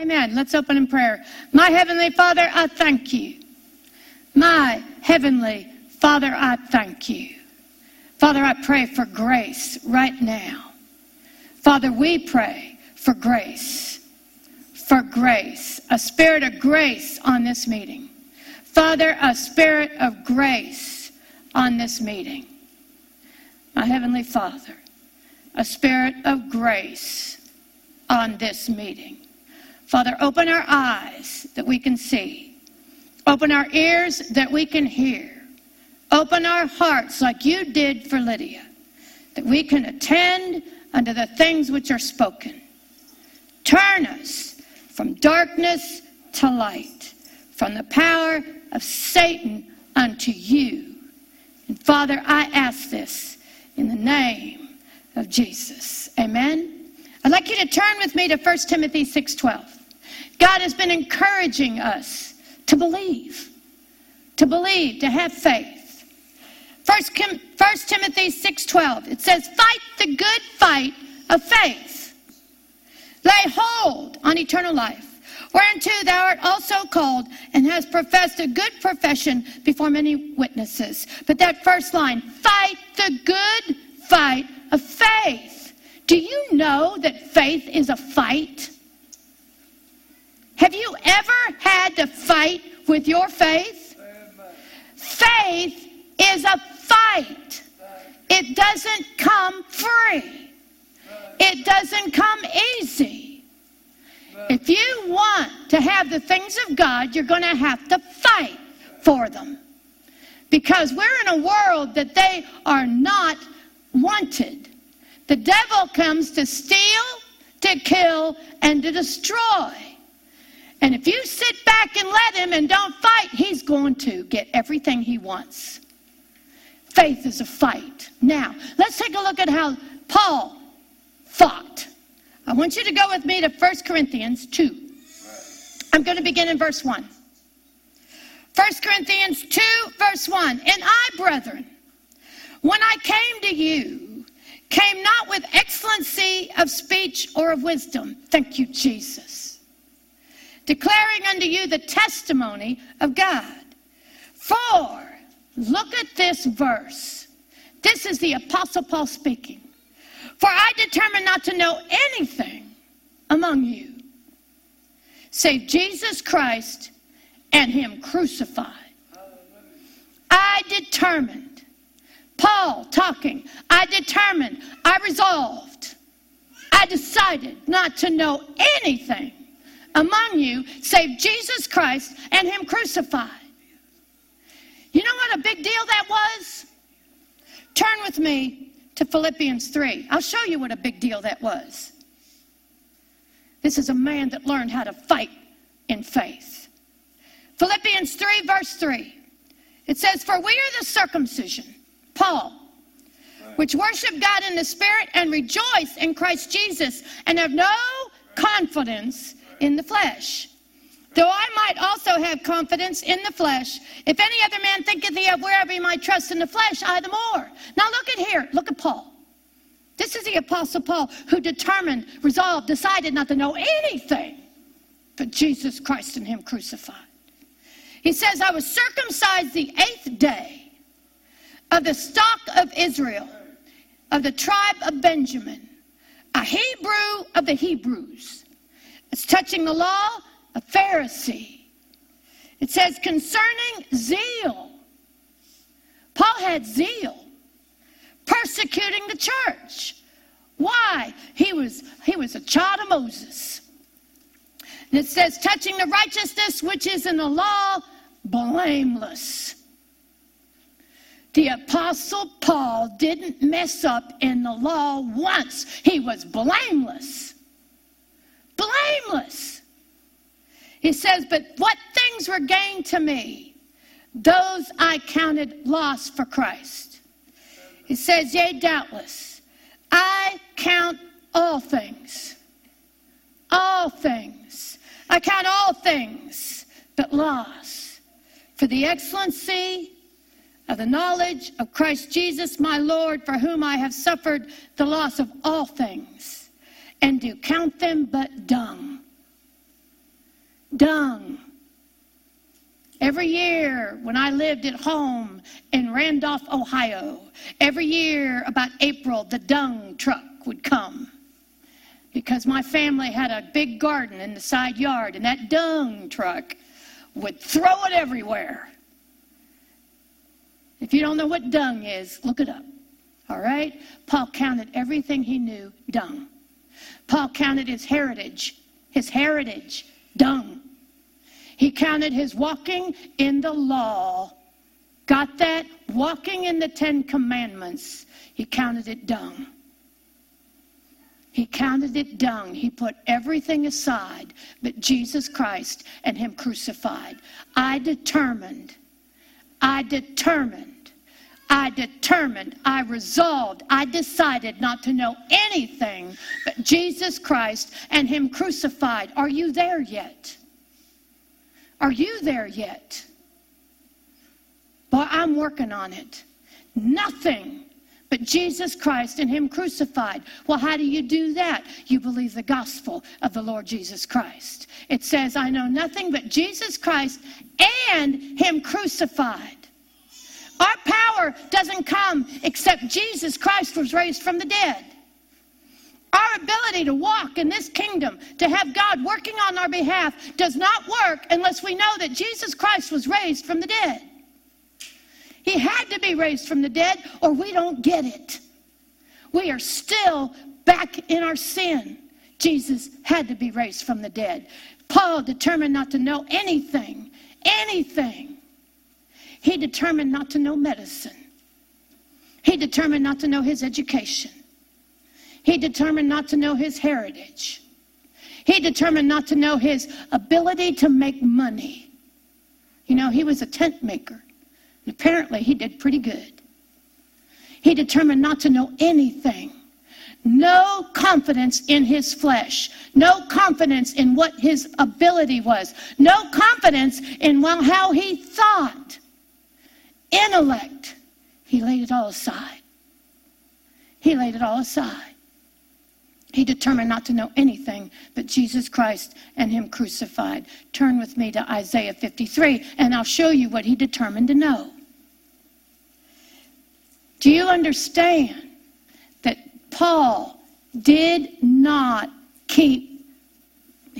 Amen. Let's open in prayer. My Heavenly Father, I thank you. My Heavenly Father, I thank you. Father, I pray for grace right now. Father, we pray for grace, for grace, a spirit of grace on this meeting. Father, a spirit of grace on this meeting. My Heavenly Father, a spirit of grace on this meeting. Father, open our eyes that we can see, open our ears that we can hear, open our hearts like you did for Lydia, that we can attend unto the things which are spoken. Turn us from darkness to light, from the power of Satan unto you. And Father, I ask this in the name of Jesus. Amen. I'd like you to turn with me to 1 Timothy 6:12. God has been encouraging us to believe, to believe, to have faith. First, First Timothy 6:12. It says, "Fight the good fight of faith. Lay hold on eternal life, whereunto thou art also called, and hast professed a good profession before many witnesses." But that first line, "Fight the good fight of faith." Do you know that faith is a fight? Ever had to fight with your faith? Faith is a fight. It doesn't come free. It doesn't come easy. If you want to have the things of God, you're going to have to fight for them. Because we're in a world that they are not wanted. The devil comes to steal, to kill, and to destroy. And if you sit back and let him and don't fight, he's going to get everything he wants. Faith is a fight. Now, let's take a look at how Paul fought. I want you to go with me to 1 Corinthians 2. I'm going to begin in verse 1. 1 Corinthians 2, verse 1. And I, brethren, when I came to you, came not with excellency of speech or of wisdom. Thank you, Jesus declaring unto you the testimony of God. For, look at this verse. This is the Apostle Paul speaking. For I determined not to know anything among you save Jesus Christ and Him crucified. I determined, Paul talking, I determined, I resolved, I decided not to know anything among you save Jesus Christ and Him crucified. You know what a big deal that was? Turn with me to Philippians 3. I'll show you what a big deal that was. This is a man that learned how to fight in faith. Philippians 3, verse 3. It says, For we are the circumcision, Paul, which worship God in the Spirit and rejoice in Christ Jesus and have no confidence in the flesh. Though I might also have confidence in the flesh, if any other man thinketh he of wherever he might trust in the flesh, I the more. Now look at here. Look at Paul. This is the Apostle Paul who determined, resolved, decided not to know anything but Jesus Christ and Him crucified. He says, I was circumcised the eighth day of the stock of Israel, of the tribe of Benjamin, a Hebrew of the Hebrews it's touching the law, a Pharisee. It says concerning zeal. Paul had zeal, persecuting the church. Why? He was, he was a child of Moses. And it says, touching the righteousness which is in the law, blameless. The Apostle Paul didn't mess up in the law once, he was blameless blameless. He says, But what things were gained to me, those I counted loss for Christ. He says, Yea, doubtless, I count all things, all things. I count all things but loss for the excellency of the knowledge of Christ Jesus, my Lord, for whom I have suffered the loss of all things and do count them but dung, dung. Every year when I lived at home in Randolph, Ohio, every year about April, the dung truck would come because my family had a big garden in the side yard, and that dung truck would throw it everywhere. If you don't know what dung is, look it up. All right? Paul counted everything he knew dung. Paul counted his heritage, his heritage, dung. He counted his walking in the law. Got that? Walking in the Ten Commandments. He counted it dung. He counted it dung. He put everything aside but Jesus Christ and Him crucified. I determined, I determined, I determined, I resolved, I decided not to know anything but Jesus Christ and Him crucified. Are you there yet? Are you there yet? Boy, I'm working on it. Nothing but Jesus Christ and Him crucified. Well, how do you do that? You believe the gospel of the Lord Jesus Christ. It says, I know nothing but Jesus Christ and Him crucified. Our power doesn't come except Jesus Christ was raised from the dead. Our ability to walk in this kingdom, to have God working on our behalf, does not work unless we know that Jesus Christ was raised from the dead. He had to be raised from the dead, or we don't get it. We are still back in our sin. Jesus had to be raised from the dead. Paul determined not to know anything, anything. He determined not to know medicine. He determined not to know his education. He determined not to know his heritage. He determined not to know his ability to make money. You know, he was a tent maker. And apparently, he did pretty good. He determined not to know anything. No confidence in his flesh. No confidence in what his ability was. No confidence in well, how he thought. Intellect. He laid it all aside. He laid it all aside. He determined not to know anything but Jesus Christ and Him crucified. Turn with me to Isaiah 53, and I'll show you what he determined to know. Do you understand that Paul did not keep,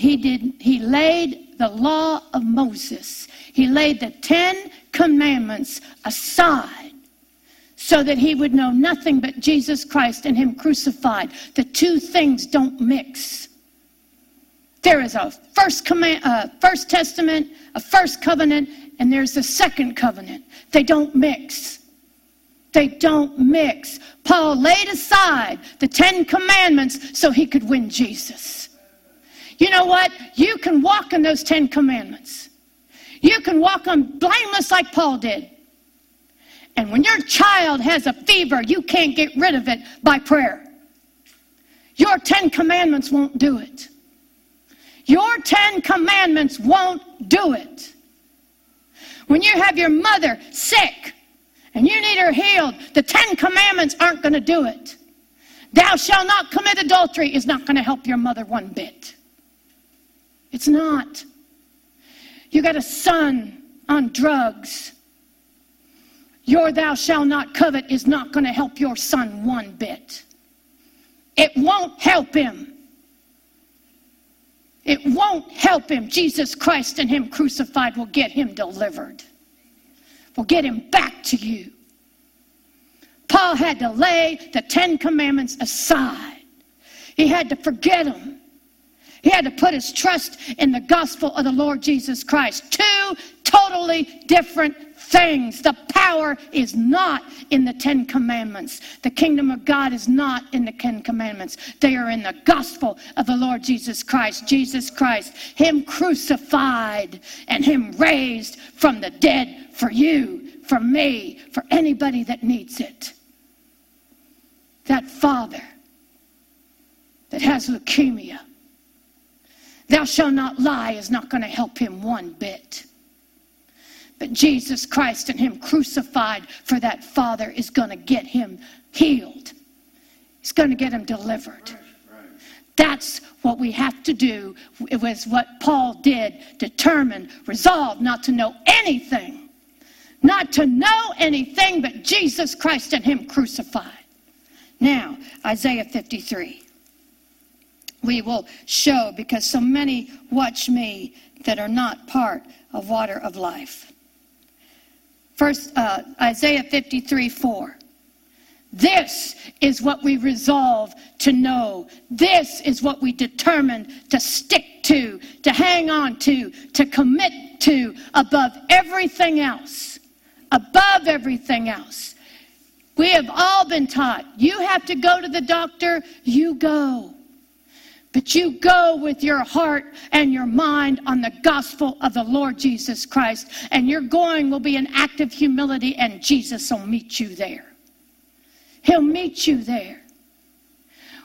he did, he laid the law of Moses, he laid the Ten Commandments aside so that he would know nothing but Jesus Christ and him crucified. The two things don't mix. There is a first command, uh, first testament, a first covenant, and there's a second covenant. They don't mix. They don't mix. Paul laid aside the Ten Commandments so he could win Jesus. You know what? You can walk in those Ten Commandments. You can walk on blameless like Paul did. And when your child has a fever, you can't get rid of it by prayer. Your Ten Commandments won't do it. Your Ten Commandments won't do it. When you have your mother sick and you need her healed, the Ten Commandments aren't going to do it. Thou shalt not commit adultery is not going to help your mother one bit. It's not. You got a son on drugs your thou shalt not covet is not going to help your son one bit. It won't help him. It won't help him. Jesus Christ and him crucified will get him delivered, will get him back to you. Paul had to lay the Ten Commandments aside, he had to forget them. He had to put his trust in the gospel of the Lord Jesus Christ. Two totally different things. The power is not in the Ten Commandments. The kingdom of God is not in the Ten Commandments. They are in the gospel of the Lord Jesus Christ. Jesus Christ, Him crucified and Him raised from the dead for you, for me, for anybody that needs it. That father that has leukemia, thou shalt not lie, is not going to help him one bit. But Jesus Christ and Him crucified for that Father is going to get him healed. He's going to get him delivered. That's what we have to do. It was what Paul did determined, resolved not to know anything, not to know anything but Jesus Christ and Him crucified. Now, Isaiah 53. We will show because so many watch me that are not part of water of life. First, uh, Isaiah 53 4. This is what we resolve to know. This is what we determine to stick to, to hang on to, to commit to above everything else. Above everything else. We have all been taught you have to go to the doctor, you go. But you go with your heart and your mind on the gospel of the Lord Jesus Christ, and your going will be an act of humility, and Jesus will meet you there. He'll meet you there.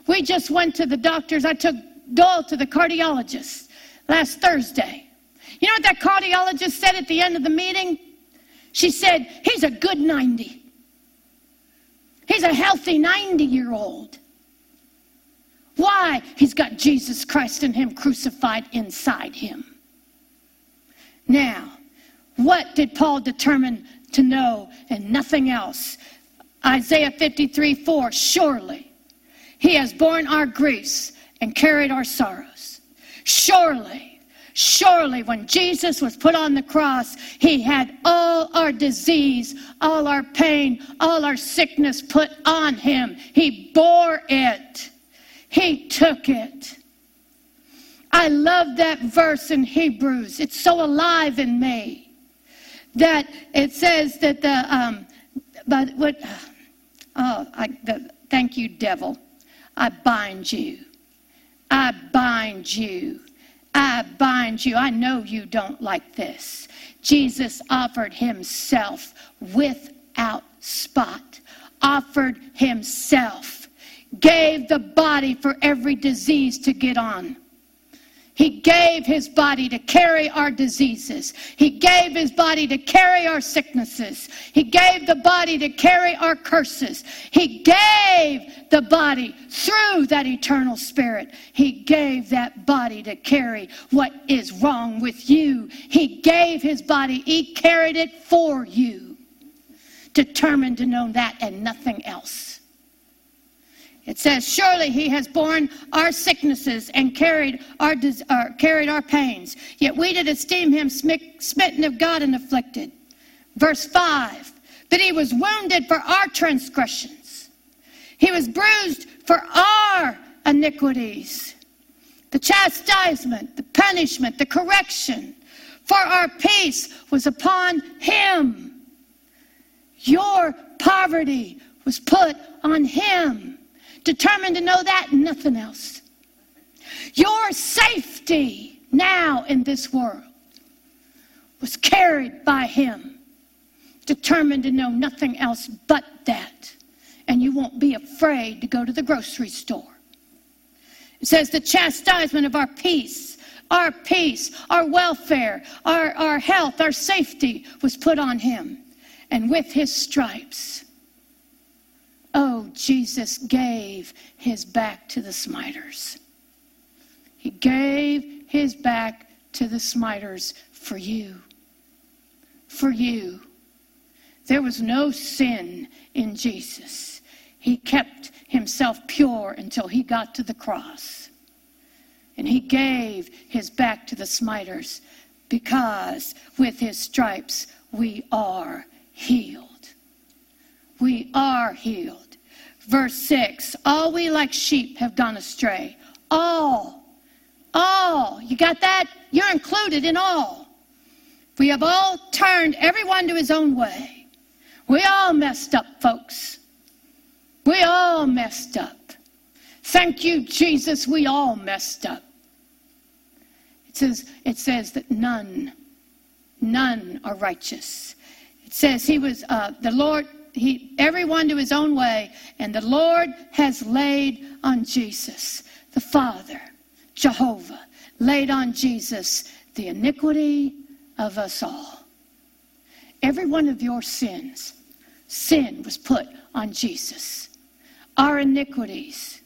We just went to the doctors. I took Doyle to the cardiologist last Thursday. You know what that cardiologist said at the end of the meeting? She said, He's a good 90. He's a healthy 90 year old. Why? He's got Jesus Christ and Him crucified inside him. Now, what did Paul determine to know and nothing else? Isaiah 53 4 Surely he has borne our griefs and carried our sorrows. Surely, surely, when Jesus was put on the cross, he had all our disease, all our pain, all our sickness put on him. He bore it, he took it. I love that verse in Hebrews. It's so alive in me that it says that the, um, but what, Oh, I, the, thank you, devil. I bind you. I bind you. I bind you. I know you don't like this. Jesus offered himself without spot, offered himself, gave the body for every disease to get on. He gave his body to carry our diseases. He gave his body to carry our sicknesses. He gave the body to carry our curses. He gave the body through that eternal spirit. He gave that body to carry what is wrong with you. He gave his body, he carried it for you, determined to know that and nothing else. It says, Surely he has borne our sicknesses and carried our, uh, carried our pains. Yet we did esteem him smitten of God and afflicted. Verse 5 But he was wounded for our transgressions, he was bruised for our iniquities. The chastisement, the punishment, the correction for our peace was upon him. Your poverty was put on him determined to know that and nothing else. Your safety now in this world was carried by him, determined to know nothing else but that. And you won't be afraid to go to the grocery store. It says the chastisement of our peace, our peace, our welfare, our, our health, our safety was put on him. And with his stripes, Oh, Jesus gave his back to the smiters. He gave his back to the smiters for you. For you. There was no sin in Jesus. He kept himself pure until he got to the cross. And he gave his back to the smiters because with his stripes we are healed. We are healed. Verse 6 All we like sheep have gone astray. All. All. You got that? You're included in all. We have all turned everyone to his own way. We all messed up, folks. We all messed up. Thank you, Jesus, we all messed up. It says, it says that none, none are righteous. It says he was, uh, the Lord he, everyone to his own way. And the Lord has laid on Jesus, the Father, Jehovah, laid on Jesus the iniquity of us all. Every one of your sins, sin was put on Jesus. Our iniquities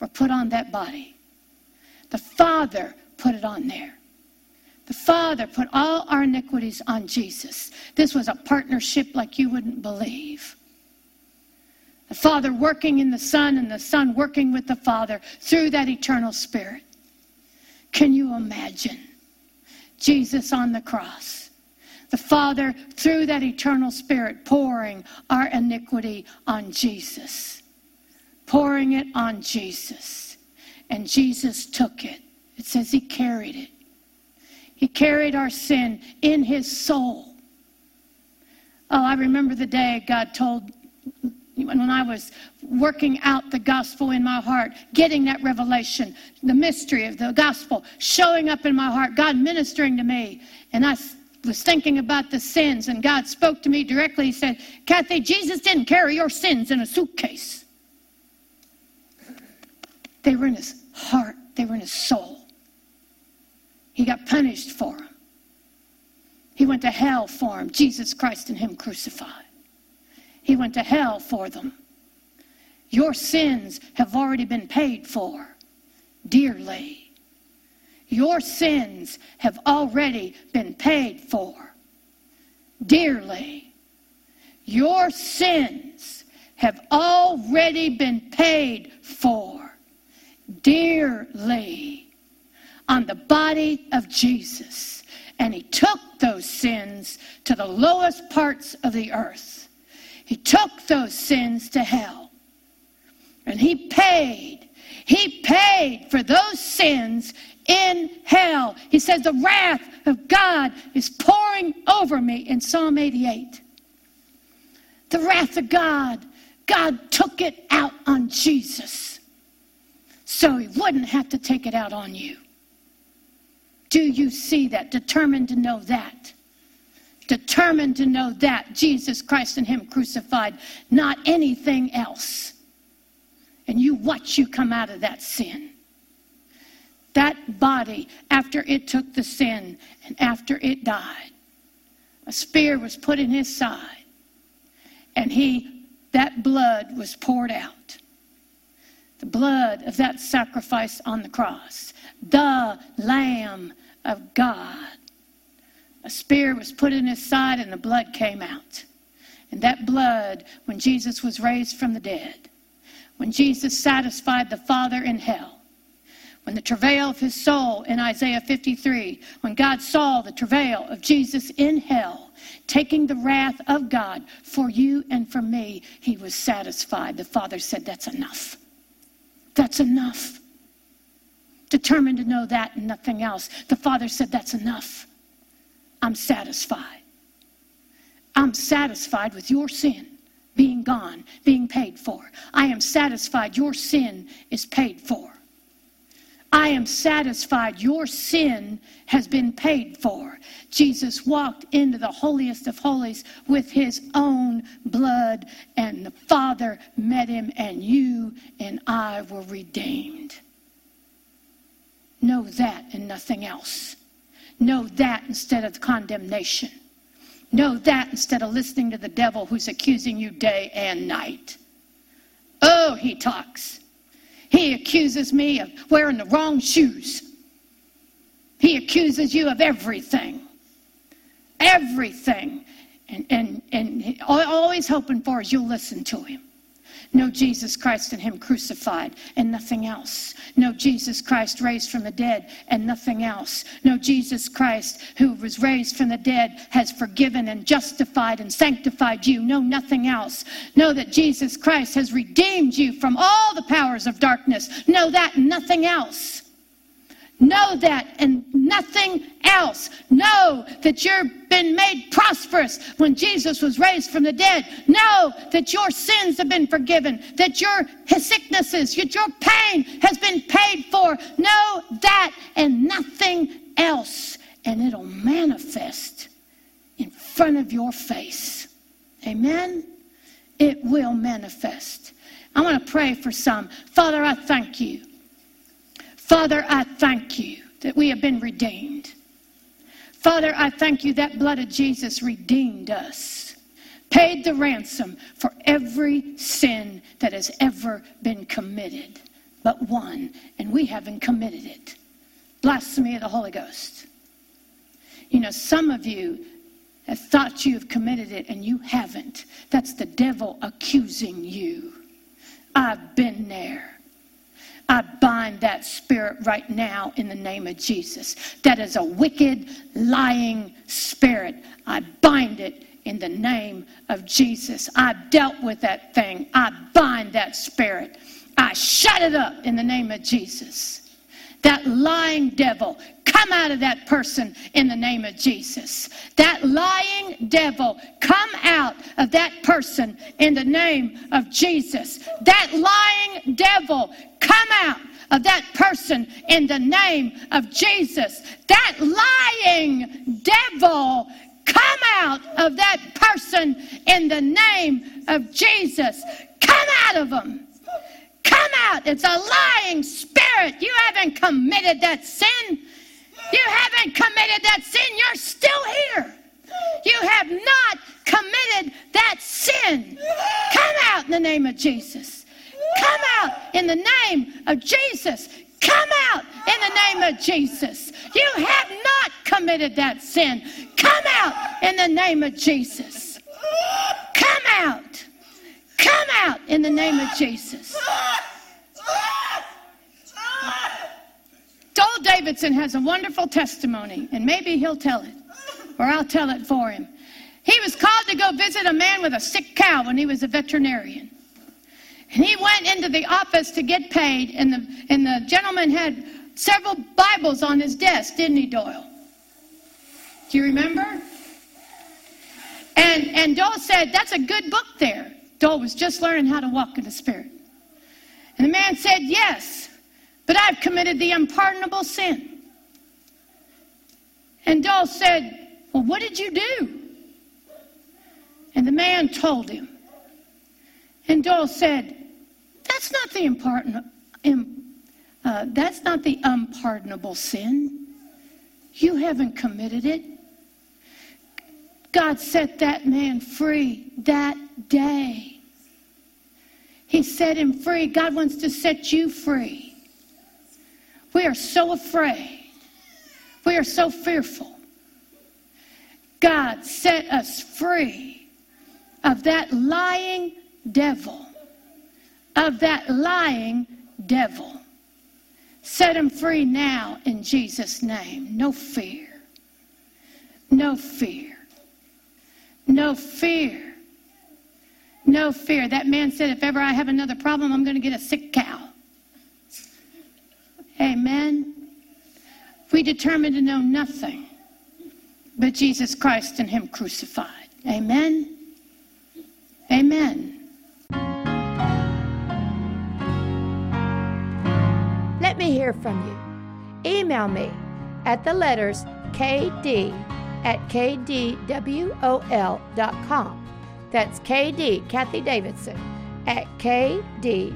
were put on that body. The Father put it on there. The Father put all our iniquities on Jesus. This was a partnership like you wouldn't believe. The Father working in the Son and the Son working with the Father through that eternal Spirit. Can you imagine Jesus on the cross? The Father, through that eternal Spirit, pouring our iniquity on Jesus, pouring it on Jesus. And Jesus took it. It says he carried it. He carried our sin in his soul. Oh, I remember the day God told when I was working out the gospel in my heart, getting that revelation, the mystery of the gospel showing up in my heart, God ministering to me. And I was thinking about the sins, and God spoke to me directly. He said, Kathie, Jesus didn't carry your sins in a suitcase, they were in his heart, they were in his soul. He got punished for them. He went to hell for them, Jesus Christ and Him crucified. He went to hell for them. Your sins have already been paid for dearly. Your sins have already been paid for dearly. Your sins have already been paid for dearly on the body of Jesus. And he took those sins to the lowest parts of the earth he took those sins to hell. And he paid. He paid for those sins in hell. He says, The wrath of God is pouring over me in Psalm 88. The wrath of God, God took it out on Jesus so he wouldn't have to take it out on you. Do you see that? Determined to know that determined to know that Jesus Christ and Him crucified, not anything else. And you watch you come out of that sin. That body, after it took the sin and after it died, a spear was put in his side, and he that blood was poured out. The blood of that sacrifice on the cross, the Lamb of God a spear was put in his side and the blood came out. And that blood, when Jesus was raised from the dead, when Jesus satisfied the Father in hell, when the travail of his soul in Isaiah 53, when God saw the travail of Jesus in hell, taking the wrath of God for you and for me, he was satisfied. The Father said, That's enough. That's enough. Determined to know that and nothing else. The Father said, That's enough. I'm satisfied. I'm satisfied with your sin being gone, being paid for. I am satisfied your sin is paid for. I am satisfied your sin has been paid for. Jesus walked into the holiest of holies with his own blood, and the Father met him, and you and I were redeemed. Know that and nothing else. Know that instead of condemnation. Know that instead of listening to the devil who's accusing you day and night. Oh, he talks. He accuses me of wearing the wrong shoes. He accuses you of everything. Everything. And, and, and all he's hoping for is you'll listen to him. Know Jesus Christ and Him crucified and nothing else. Know Jesus Christ raised from the dead and nothing else. Know Jesus Christ who was raised from the dead has forgiven and justified and sanctified you. Know nothing else. Know that Jesus Christ has redeemed you from all the powers of darkness. Know that nothing else. Know that and nothing else. Know that you've been made prosperous when Jesus was raised from the dead. Know that your sins have been forgiven, that your sicknesses, that your pain has been paid for. Know that and nothing else. And it'll manifest in front of your face. Amen? It will manifest. I want to pray for some. Father, I thank you Father, I thank you that we have been redeemed. Father, I thank you that blood of Jesus redeemed us, paid the ransom for every sin that has ever been committed, but one, and we haven't committed it. blasphemy of the Holy Ghost. You know, some of you have thought you have committed it and you haven't. That's the devil accusing you. I've been there. I bind that spirit right now in the name of Jesus. That is a wicked, lying spirit. I bind it in the name of Jesus. I dealt with that thing. I bind that spirit. I shut it up in the name of Jesus. That lying devil, come out of that person in the name of Jesus. That lying devil, come out of that person in the name of Jesus. That lying devil, come out of that person in the name of Jesus. That lying devil, come out of that person in the name of Jesus. Come out of them. Come out. It's a lying spirit. You haven't committed that sin. You haven't committed that sin. You're still here. You have not committed that sin. Come out in the name of Jesus. Come out in the name of Jesus. Come out in the name of Jesus. You have not committed that sin. Come out in the name of Jesus. Come out. Come out in the name of Jesus. Doyle Davidson has a wonderful testimony, and maybe he'll tell it, or I'll tell it for him. He was called to go visit a man with a sick cow when he was a veterinarian. And he went into the office to get paid, and the, and the gentleman had several Bibles on his desk, didn't he, Doyle? Do you remember? And, and Doyle said, That's a good book there. Doyle was just learning how to walk in the Spirit. And the man said, Yes, but I've committed the unpardonable sin. And Doyle said, Well, what did you do? And the man told him. And Doyle said, That's not the unpardonable, uh, that's not the unpardonable sin. You haven't committed it. God set that man free that day. He set him free. God wants to set you free. We are so afraid. We are so fearful. God set us free of that lying devil. Of that lying devil. Set him free now in Jesus' name. No fear. No fear. No fear. No fear. That man said, if ever I have another problem, I'm going to get a sick cow. Amen. We determined to know nothing but Jesus Christ and Him crucified. Amen. Amen. Let me hear from you. Email me at the letters KD at kdwol.com. That's KD, Kathie Davidson, at kdwol.com.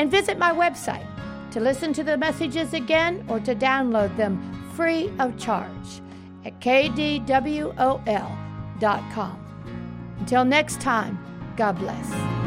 And visit my website to listen to the messages again or to download them free of charge at kdwol.com. Until next time, God bless.